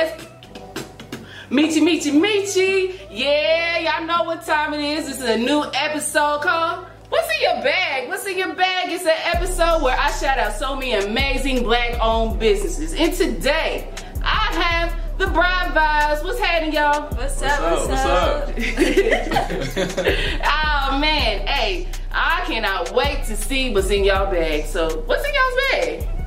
girl. That's Meechie Meechie Meechie. Yeah, y'all know what time it is. This is a new episode called What's in Your Bag? What's in Your Bag? It's an episode where I shout out so many amazing black owned businesses. And today, I have the Bry Vibes. What's happening, y'all? What's, What's up? up? What's, What's up? oh man, hey, I cannot wait to see what's in y'all bag. So, what's in y'all's bag?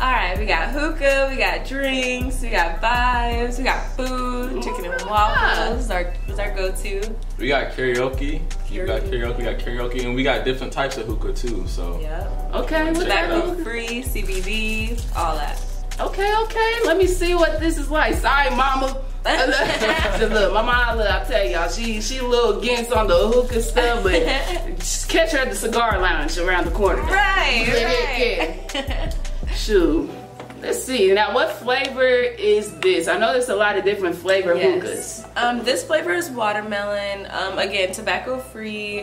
All right, we got hookah, we got drinks, we got vibes, we got food, chicken and waffles. Is our is our go-to. We got karaoke. We got karaoke. We got karaoke, and we got different types of hookah too. So Yep. Okay, what Tobacco that? free, CBD, all that. Okay, okay. Let me see what this is like. Sorry, mama. look, my mom, look, I tell y'all, she she a little against on the hookah stuff, but just catch her at the cigar lounge around the corner. Right, right. Yeah, right. Shoot. Let's see. Now, what flavor is this? I know there's a lot of different flavor hookahs. Yes. Um, this flavor is watermelon. Um, again, tobacco free.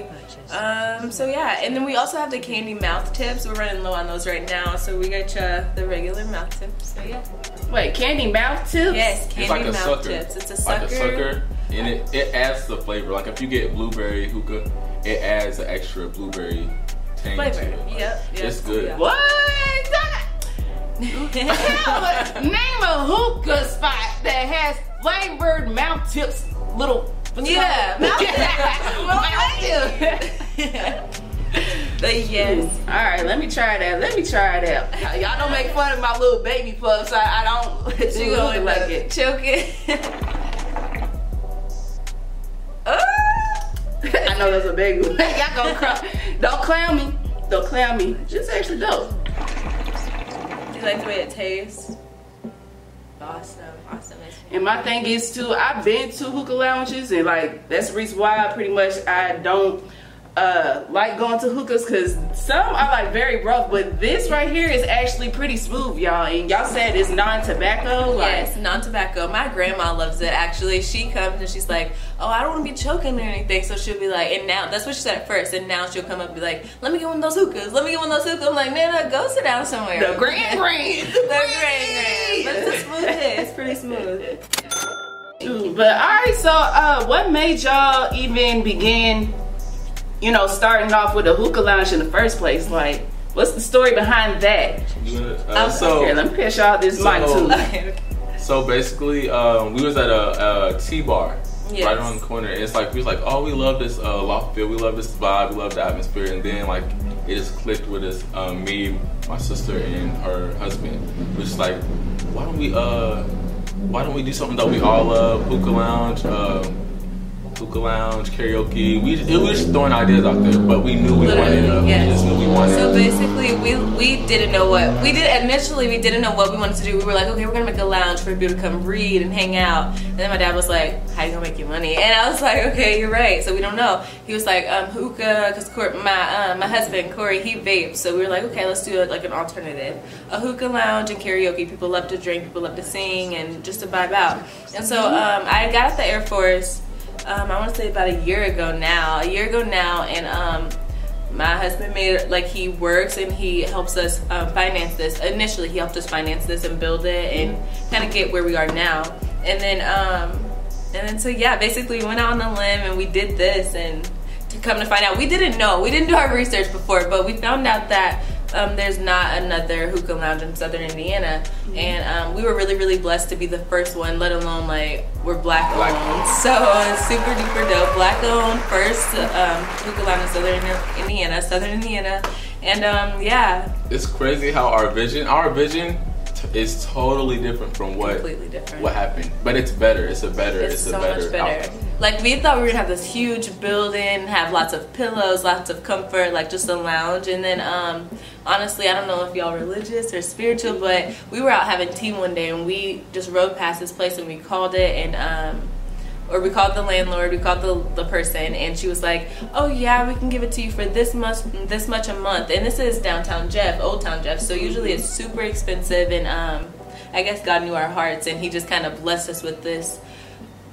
Um, so yeah, and then we also have the candy mouth tips. We're running low on those right now, so we got you the regular mouth tips. So yeah. Wait, candy mouth tips? Yes, it's candy like a mouth sucker. tips. It's a sucker. Like a sucker, and it, it adds the flavor. Like if you get blueberry hookah, it adds an extra blueberry tang Flavor. to it. Like, Yep, yep. It's good. Yeah. What? Name a hookah spot that has flavored mouth tips, little. Yeah, Mouth tips. But yes. All right, let me try that. Let me try it out. Y'all don't make fun of my little baby puffs. I, I don't You look like it. choke it. oh! I know that's a baby one. Y'all gonna cry. Don't clown me. Don't clown me. Just actually dope. You like the way it tastes? Awesome, awesome. And my thing is too, I've been to hookah lounges and like that's the reason why I pretty much I don't uh like going to hookahs because some are like very rough, but this right here is actually pretty smooth, y'all. And y'all said it's non-tobacco, like Yes, non-tobacco. My grandma loves it. Actually, she comes and she's like, "Oh, I don't want to be choking or anything." So she'll be like, and now that's what she said at first. And now she'll come up and be like, "Let me get one of those hookahs. Let me get one of those hookahs." I'm like, "Nana, go sit down somewhere." the grand grand. the grand grand. But it's a smooth. It's pretty smooth. But all right, so uh, what made y'all even begin, you know, starting off with a hookah lounge in the first place? Like, what's the story behind that? You wanna- I'm Uh, so Here, let me pass y'all this mic So- too. So basically, um, we was at a, a tea bar Yes. right around the corner. And it's like we was like, oh, we love this uh, loft feel, we love this vibe, we love the atmosphere. And then like it just clicked with us, um, me, my sister, and her husband. Which is like, why don't we uh, why don't we do something that we all love? Hookah lounge. Um, Hookah lounge, karaoke. We just, we were just throwing ideas out there, but we knew we Literally, wanted. Uh, yes. We just knew we wanted. So basically, we we didn't know what we did initially. We didn't know what we wanted to do. We were like, okay, we're gonna make a lounge for people to come read and hang out. And then my dad was like, how you gonna make your money? And I was like, okay, you're right. So we don't know. He was like, um, hookah, because my uh, my husband Corey he vapes. So we were like, okay, let's do it like an alternative, a hookah lounge and karaoke. People love to drink, people love to sing, and just to vibe out. And so um, I got out the Air Force. Um, I want to say about a year ago now. A year ago now, and um, my husband made like he works and he helps us um, finance this. Initially, he helped us finance this and build it and kind of get where we are now. And then, um, and then so yeah, basically we went out on a limb and we did this and to come to find out, we didn't know. We didn't do our research before, but we found out that um, there's not another hookah lounge in Southern Indiana, and um, we were really, really blessed to be the first one. Let alone like we're black Black owned, so super duper dope. Black owned first um, hookah lounge in Southern Indiana, Southern Indiana, and um, yeah, it's crazy how our vision, our vision, t- is totally different from what completely different. what happened. But it's better. It's a better. It's, It's, so a better. much better. outcome. Like we thought we were gonna have this huge building, have lots of pillows, lots of comfort, like just a lounge. And then, um, honestly, I don't know if y'all religious or spiritual, but we were out having tea one day and we just rode past this place and we called it and um, or we called the landlord, we called the, the person, and she was like, "Oh yeah, we can give it to you for this much, this much a month." And this is downtown Jeff, Old Town Jeff, so usually it's super expensive. And um, I guess God knew our hearts, and He just kind of blessed us with this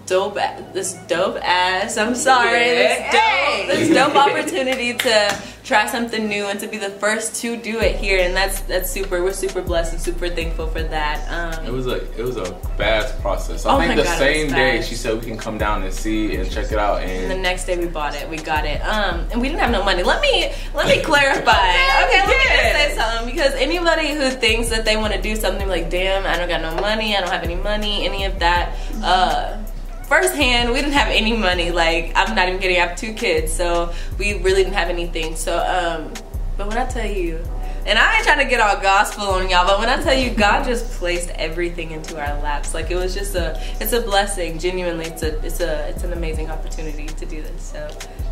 dope, this dope ass. I'm sorry, Yeah. this dope, Hey. this dope opportunity to try something new and to be the first to do it here, and that's that's super. We're super blessed and super thankful for that. It Um, was a it was a fast process. I Oh think my the God, it was same day she said we can come down and see and check it out and the next day we bought it, we got it, um, and we didn't have no money. Let me let me clarify. okay, let me just say something because anybody who thinks that they want to do something like, damn, I don't got no money, I don't have any money, any of that. Uh, firsthand, we didn't have any money. Like, I'm not even kidding. I have two kids, so we really didn't have anything. So, um, but when I tell you, and I ain't trying to get all gospel on y'all, but when I tell you, God just placed everything into our laps. Like it was just a, it's a blessing. Genuinely, it's a, it's a, it's an amazing opportunity to do this. So.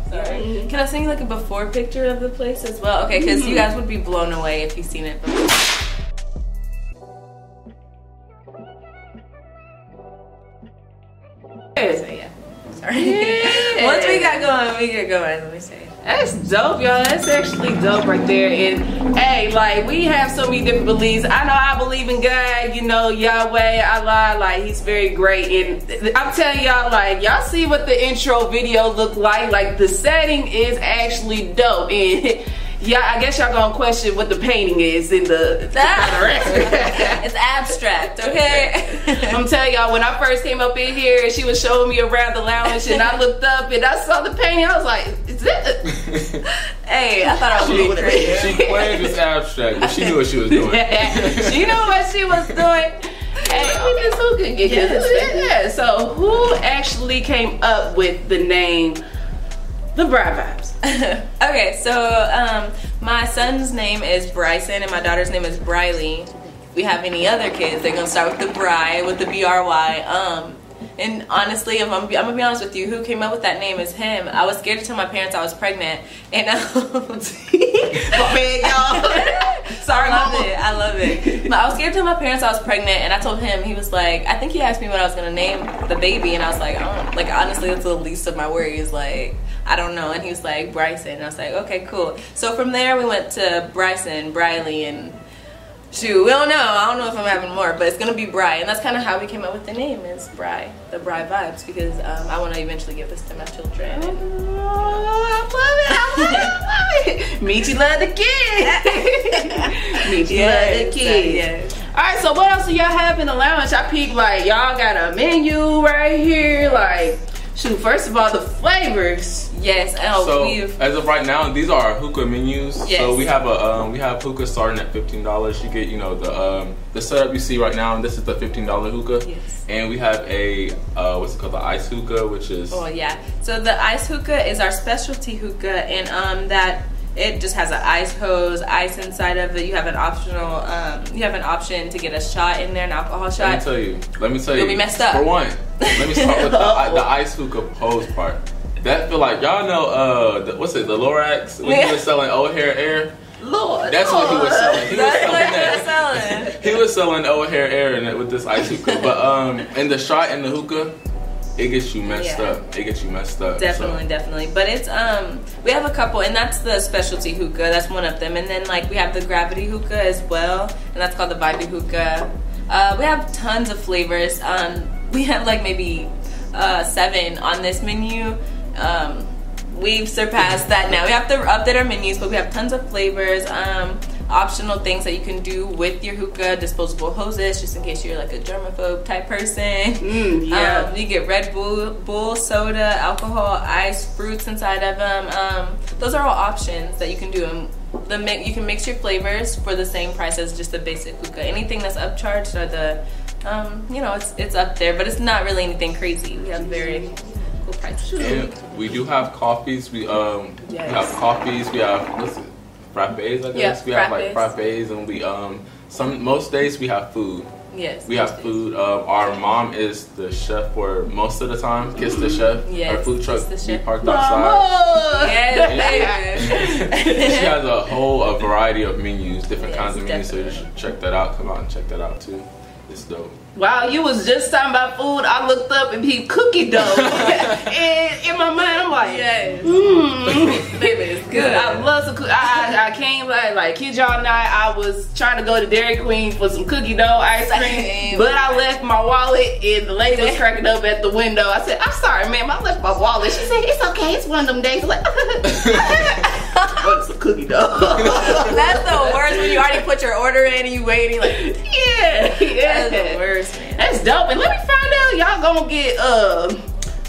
Sorry. Can I send you like a before picture of the place as well? Okay, because you guys would be blown away if you've seen it before. So yeah. Sorry. Once we got going, we get going. Let me say. That's dope, y'all. That's actually dope right there. And hey, like we have so many different beliefs. I know I believe in God, you know, Yahweh, Allah, like he's very great. And I'm telling y'all, like, y'all see what the intro video look like. Like the setting is actually dope. And yeah, I guess y'all gonna question what the painting is in the, the it's abstract, okay? I'm telling y'all, when I first came up in here and she was showing me around the lounge and I looked up and I saw the painting, I was like, is it? hey, I thought I was she, doing it. she claimed it's abstract, but she knew what she was doing. she knew what she was doing. Hey, okay, so good. Yeah, yeah. So, who actually came up with the name The Bry Vibes? okay, so um, my son's name is Bryson and my daughter's name is Briley. If we have any other kids, they're gonna start with the Bry, with the B R Y. Um, and honestly, if I'm, I'm gonna be honest with you, who came up with that name is him. I was scared to tell my parents I was pregnant, and um, My y'all. Sorry, I love it. I love it. But I was scared to tell my parents I was pregnant, and I told him. He was like, I think he asked me what I was gonna name the baby, and I was like, I don't. Like honestly, that's the least of my worries. Like I don't know. And he was like Bryson, and I was like, okay, cool. So from there we went to Bryson, Briley, and shoot, we don't know. I don't know if I'm having more, but it's gonna be Bry, and that's kind of how we came up with the name. Is Bry, the Bry vibes, because um, I want to eventually give this to my children. And, Oh, I love it. I love it. I love it. Meechie love the kid. Meechie love the kid. yes. All right, so what else do y'all have in the lounge? I peep like y'all got a menu right here. Like, shoot, first of all, the flavors. Yes, oh, So we've as of right now, these are our hookah menus. So we have a um, we have hookah starting at fifteen dollars. You get you know the um, the setup you see right now, and this is the fifteen dollar hookah. Yes. And we have a uh, what's it called the ice hookah, which is Oh yeah. So the ice hookah is our specialty hookah, and um that it just has an ice hose, ice inside of it. You have an optional, um, you have an option to get a shot in there, an alcohol shot. Let me tell you. Let me tell you. You'll be messed up. For one, let me start with the, the ice hookah hose part. That feel like y'all know uh the, what's it the Lorax when he was selling O'Hare Air. Lord, That's what he was selling. He was selling what that. you're selling. He was selling O'Hare Air in it with this ice hookah, but um, in the shot in the hookah, it gets you messed Yeah. up. It gets you messed up. Definitely, So, definitely. But it's um we have a couple and that's the specialty hookah, that's one of them. And then like we have the gravity hookah as well, and that's called the Vibey hookah. Uh, we have tons of flavors. Um we have like maybe uh seven on this menu. Um we've surpassed that now. We have to update our menus, but we have tons of flavors. Um optional things that you can do with your hookah, disposable hoses, just in case you're like a germaphobe type person. Mm, yeah. Um, you get Red Bull, Bull soda, alcohol, ice, fruits inside of them. Um, those are all options that you can do. And the mi- you can mix your flavors for the same price as just the basic hookah. Anything that's upcharged or the, um, you know, it's it's up there, but it's not really anything crazy. We have very cool prices. and we do have coffees. We um we have coffees. We have what's it, frappes. I guess Yeah, we have like frappes. frappes, and we um some most days we have food. Yes. We have food. Um, our mom is the chef for most of the time. Kiss the chef. Yes, Our food truck Kiss the we Chef. parked outside. Mama. Yes, baby. she has a whole a variety of menus, different Yes, kinds of menus. So you should check that out. Come out and check that out too. It's dope. While you was just talking about food, I looked up and he cookie dough. and in my mind, I'm like, Yes. mm. Baby, it's Good. good. I love some. Coo- I, I I came like like kid y'all not. I was trying to go to Dairy Queen for some cookie dough ice cream, but I left my wallet and the lady was cracking up at the window. I said, "I'm sorry, ma'am. I left my wallet." She said, "It's okay. It's one of them days." I'm like, it's cookie dough. That's the worst when you already put your order in and you wait and you like, yeah, yeah. that's the worst, man. That's dope. And let me find out y'all gonna get uh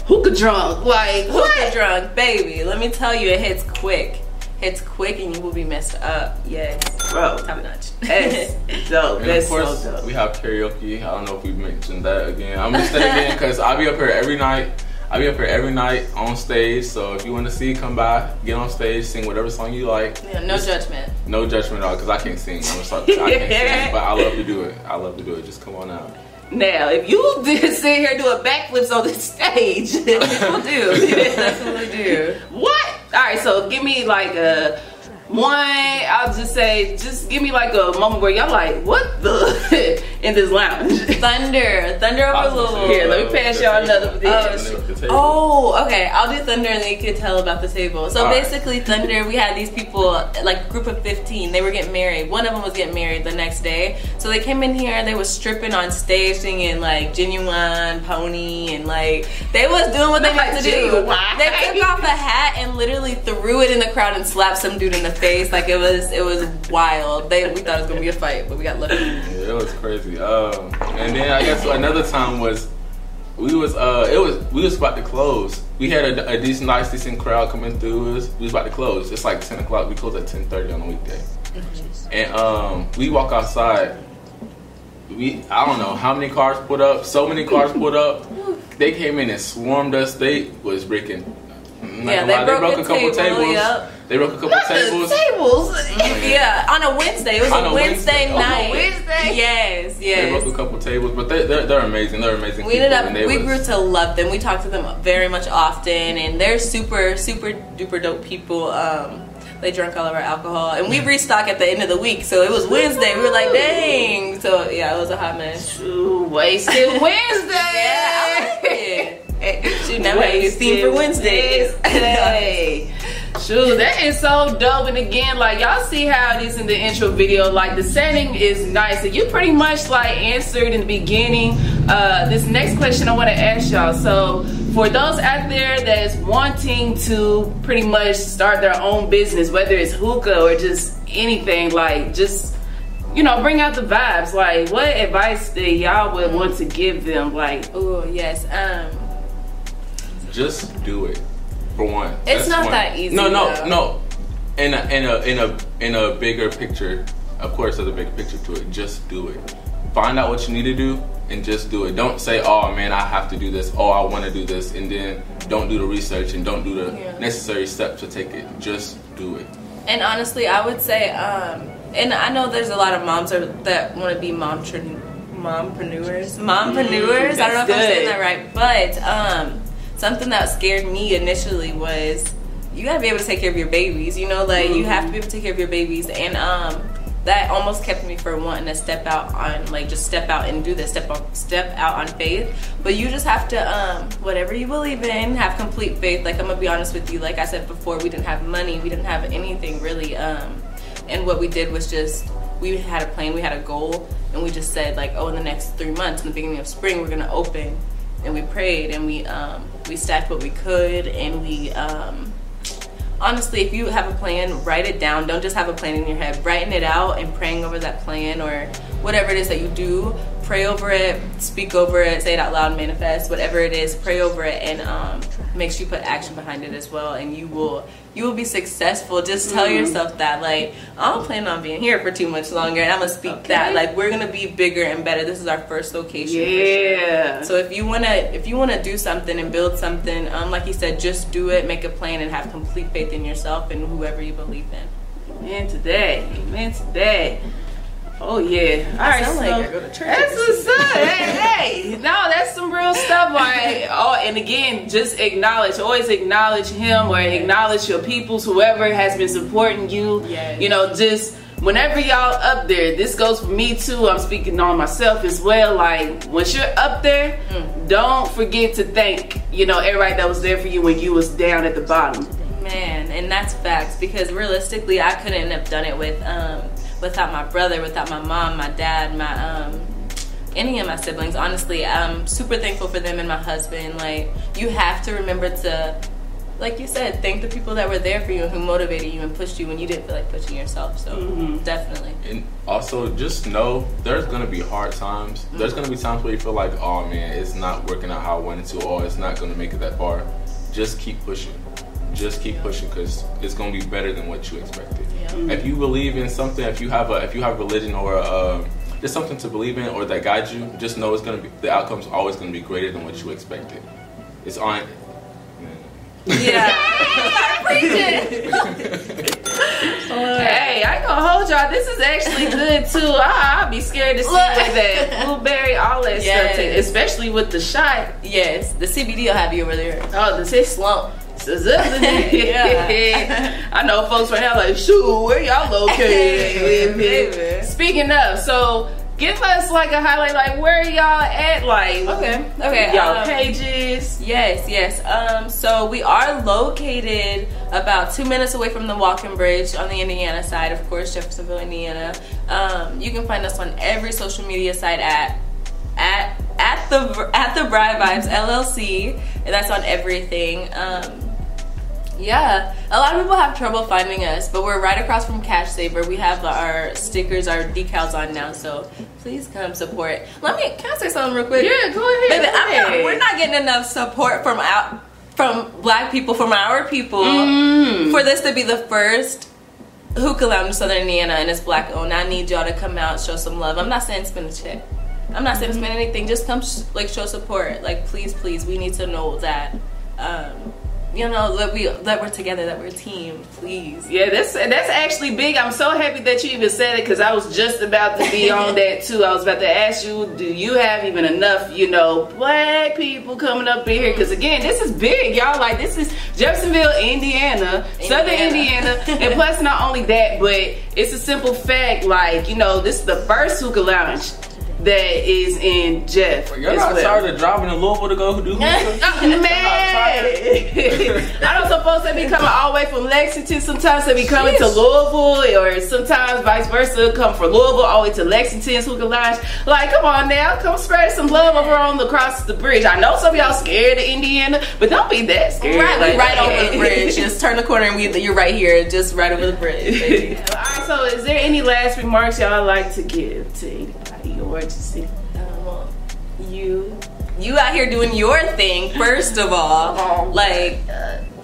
hookah drunk. Like Hookah what? drunk, baby. Let me tell you, it hits quick. Hits quick and you will be messed up. Yes. Bro, Top notch. that's dope. And That's of course, so dope. we have karaoke. I don't know if we mentioned that again. I'm gonna say again because I'll be up here every night. I'll be up here every night on stage. So if you want to see, come by, get on stage, sing whatever song you like. Yeah, no judgment. No judgment at all because I can't sing. I'm sorry, I can't sing, but I love to do it. I love to do it. Just come on out. Now, if you did sit here and do a backflips on the stage, we'll do. People definitely do. what? All right, so give me like a one. I'll just say, just give me like a moment where y'all like, what the in this lounge. Thunder. Thunder over was gonna Louisville. Here, let me pass y'all another Oh, dish. sh- The table. Oh, okay. I'll do Thunder and then you can tell about the table. So All right. basically, Thunder, we had these people, like group of 15. They were getting married. One of them was getting married the next day. So they came in here, they was stripping on stage, singing like Ginuwine, Pony, and like, they was doing what they Not meant to do. Ginuwine. They took off a hat and literally threw it in the crowd and slapped some dude in the face. Like, it was, it was wild. They, we thought it was gonna be a fight, but we got lucky. It was crazy. Um, and then I guess another time was we was uh it was we was about to close. We had a, a decent, nice, decent crowd coming through. us. We was about to close. It's like ten o'clock. We close at ten thirty on a weekday. And um, we walk outside. We I don't know how many cars put up. So many cars put up. They came in and swarmed us. They was breaking. Yeah, they lie, broke a couple table, tables. yep. They broke a couple Not the tables. tables. Yeah, on a Wednesday. It was On a a Wednesday, Wednesday. On a night. Wednesday? Yes, yes. They broke a yes. couple tables, but they, they're, they're amazing. They're amazing. We people, ended up, and we was- grew to love them. We talked to them very much often, and they're super, super duper dope people. Um, they drank all of our alcohol, and we restock at the end of the week. So it was Wednesday. We were like, dang. So yeah, it was a hot mess. Ooh, wasted Wednesday. Yeah, I like it. Shoot, now we have a theme for Wednesdays. Wednesday. Shoot, that is so dope. And again, like y'all see how it is in the intro video. Like the setting is nice, and you pretty much like answered in the beginning. Uh, this next question I want to ask y'all. So for those out there that's wanting to pretty much start their own business, whether it's hookah or just anything, like just you know, bring out the vibes. Like, what advice that y'all would want to give them? Like, Oh yes. Um, Just do it. For one, It's That's not one. that easy, No, no, though. no. In a in a in a in a bigger picture, of course, there's a big picture to it. Just do it. Find out what you need to do and just do it. Don't say, "Oh man, I have to do this." Oh, I want to do this, and then don't do the research and don't do the Yeah. necessary steps to take it. Just do it. And honestly, I would say, um, and I know there's a lot of moms are, that want to be mom mompreneurs. Mompreneurs. I don't know if I'm saying that right, but um, something that scared me initially was you gotta be able to take care of your babies. You know, like you have to be able to take care of your babies, and um, that almost kept me from wanting to step out on like just step out and do this step out step out on faith but you just have to um whatever you believe in have complete faith like i'm gonna be honest with you like i said before we didn't have money we didn't have anything really um and what we did was just we had a plan we had a goal and we just said like oh in the next three months in the beginning of spring we're gonna open and we prayed and we um we stacked what we could and we um honestly, if you have a plan, write it down. Don't just have a plan in your head. Writing it out and praying over that plan or whatever it is that you do, pray over it, speak over it, say it out loud, manifest, whatever it is, pray over it and um, make sure you put action behind it as well and you will you will be successful. Just tell yourself that like I don't plan on being here for too much longer and I'm gonna speak that. Like we're gonna be bigger and better. This is our first location. for sure. yeah. So if you wanna if you wanna do something and build something, um, like you said, just do it, make a plan, and have complete faith in yourself and whoever you believe in. Amen today man today to. Oh yeah. All right. sound so like I go to church That's what's up. hey, hey. No, and again, just acknowledge. Always acknowledge him or acknowledge your peoples, whoever has been supporting you. Yes. You know, just whenever y'all up there, this goes for me too. I'm speaking on myself as well. Like once you're up there, don't forget to thank you know everybody that was there for you when you was down at the bottom. Man, and that's facts because realistically, I couldn't have done it with um, without my brother, without my mom, my dad, my um, any of my siblings. Honestly, I'm super thankful for them and my husband. Like, you have to remember to, like you said, thank the people that were there for you and who motivated you and pushed you when you didn't feel like pushing yourself. So mm-hmm. definitely. And also, just know there's gonna be hard times. There's gonna be mm-hmm. times where you feel like, oh man, it's not working out how I wanted to, or it's not gonna make it that far. Just keep pushing. Just keep pushing, cause it's gonna be better than what you expected. Mm-hmm. If you believe in something, if you have a, if you have religion or uh, just something to believe in or that guides you, just know it's gonna be the outcome's always gonna be greater than what you expected. It's on. Yeah. Preach it. Hey, I ain't gonna hold y'all. This is actually good too. I, I'll be scared to see Look. with that blueberry, all that Yes. stuff, ta- especially with the shot. Yes, the CBD will have you over there. Oh, the six Slump. yeah. I know folks right now like, shoot, where y'all located? Speaking of, so give us like a highlight, like where y'all at, like Okay, okay. y'all um, pages. Yes, yes. Um, so we are located about two minutes away from the Walking Bridge on the Indiana side, of course, Jeffersonville, Indiana. Um, you can find us on every social media site at at at the at the Bry Vibes LLC, and that's on everything. Um, yeah, a lot of people have trouble finding us, but we're right across from Cash Saver. We have our stickers, our decals on now, so please come support. Let me can I say something real quick? Yeah, go ahead. Baby, go I'm not, we're not getting enough support from out from black people, from our people, Mm. for this to be the first hookah lounge in Southern Indiana and it's black owned. I need y'all to come out, show some love. I'm not saying spend a check. I'm not saying spend anything. Just come, sh- like, show support. Like, please, please, we need to know that, um, you know, that we that we're together, that we're a team. Please. Yeah, that's that's actually big. I'm so happy that you even said it because I was just about to be on that too. I was about to ask you, do you have even enough, you know, black people coming up in here? Because again, this is big, y'all. Like this is Jeffersonville, Indiana, Southern Indiana. Indiana, and plus not only that, but it's a simple fact. Like you know, this is the first hookah lounge that is in Jeff. You're as not well. tired of driving to Louisville to go do hookah? Uh, oh, man, I don't suppose they be coming all the way from Lexington. Sometimes they be coming to Louisville, or sometimes vice versa, come from Louisville all the way to Lexington's hookah lounge. Like, come on now, come spread some love over on the across the bridge. I know some of y'all scared of Indiana, but don't be that scared. Right, Like, we right over the bridge. Just turn the corner and we you're right here, just right over the bridge. baby. all right, so is there any last remarks y'all like to give to anybody or just see? Um, you you out here doing your thing first of all Oh, like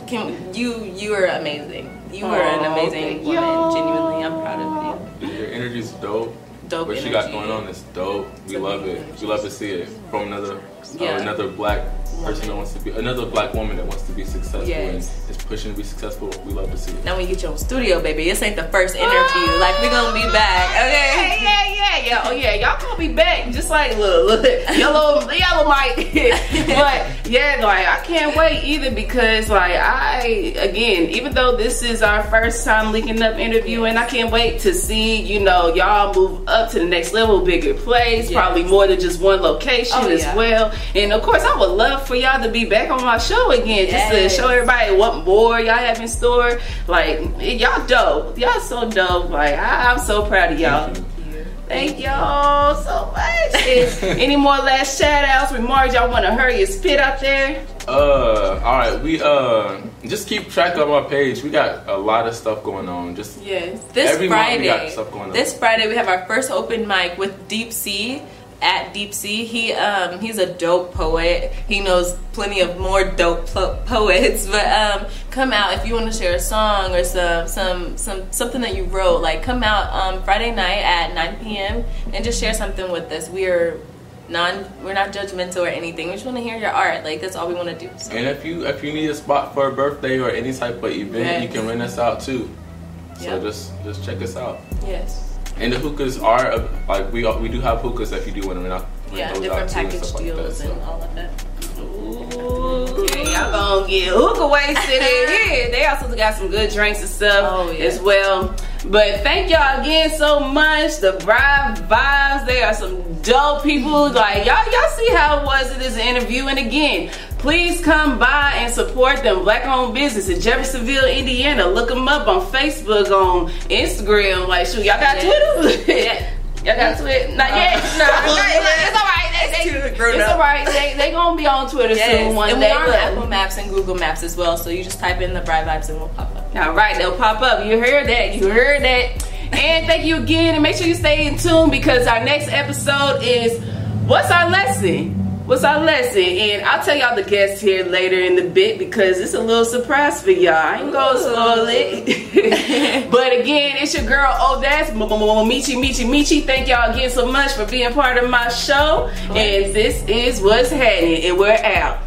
can you you are amazing you are an Oh, amazing woman you. genuinely i'm proud of you. Your energy's dope. dope What you energy. got going on is dope. We love it. We love to see it from another Yeah. uh, another black person that wants to be another black woman that wants to be successful Yes. and is pushing to be successful. We love to see it. now when you get your own studio baby this ain't the first interview like we gonna be back ah, okay yeah, yeah, yeah. Oh yeah, y'all gonna be back just like look, look, yellow, yellow mic. but yeah, like I can't wait either because like I again, even though this is our first time linking up interviewing, I can't wait to see you know y'all move up to the next level, bigger place, Yes. probably more than just one location Oh, as yeah. well. And of course, I would love for y'all to be back on my show again, just to show everybody what more y'all have in store. Like y'all dope, y'all so dope. Like I, I'm so proud of y'all. Thank y'all so much. Any more last shout outs, remarks y'all want to hurry and spit out there? Uh, all right. We uh just keep track of our page. We got a lot of stuff going on. Just yes this Every month friday we got stuff going on. this friday we have our first open mic with deep sea at Deep Sea, he um he's a dope poet. He knows plenty of more dope po- poets. But um, come out if you want to share a song or some some some something that you wrote. Like come out um Friday night at 9 p.m. and just share something with us. We are non we're not judgmental or anything. We just want to hear your art. Like that's all we want to do. So, and if you if you need a spot for a birthday or any type of event, Yes. you can rent us out too. So Yep. just just check us out. yes. And the hookahs are like we we do have hookahs if you do want to rent out. Yeah, those different out too and package like deals that, so. and all of that. Ooh, yeah, y'all gonna get hookah wasted in here. They also got some good drinks and stuff Oh, yeah. as well. But thank y'all again so much. The Bry Vibes, they are some dope people. Like y'all, y'all see how it was in this interview. And again, please come by and support them black-owned business in Jeffersonville, Indiana. Look them up on Facebook, on Instagram. Like, shoot, y'all got Twitter? Yeah. Y'all got Twitter? Not yet. Uh, no, Well, not yet. it's all right. They, It's they, it's all right. They, they gonna be on Twitter Yes. soon one and day. we're on Apple Maps and Google Maps as well. So you just type in the Bry Vibes and we'll pop up. All right, they'll pop up. You heard that. You heard that. And thank you again. And make sure you stay in tune because our next episode is what's our lesson? What's our lesson? And I'll tell y'all the guests here later in the bit because it's a little surprise for y'all. I ain't gonna spoil it. but again, it's your girl Odas Meechie Meechie Meechie. Thank y'all again so much for being part of my show. And this is what's happening. And we're out.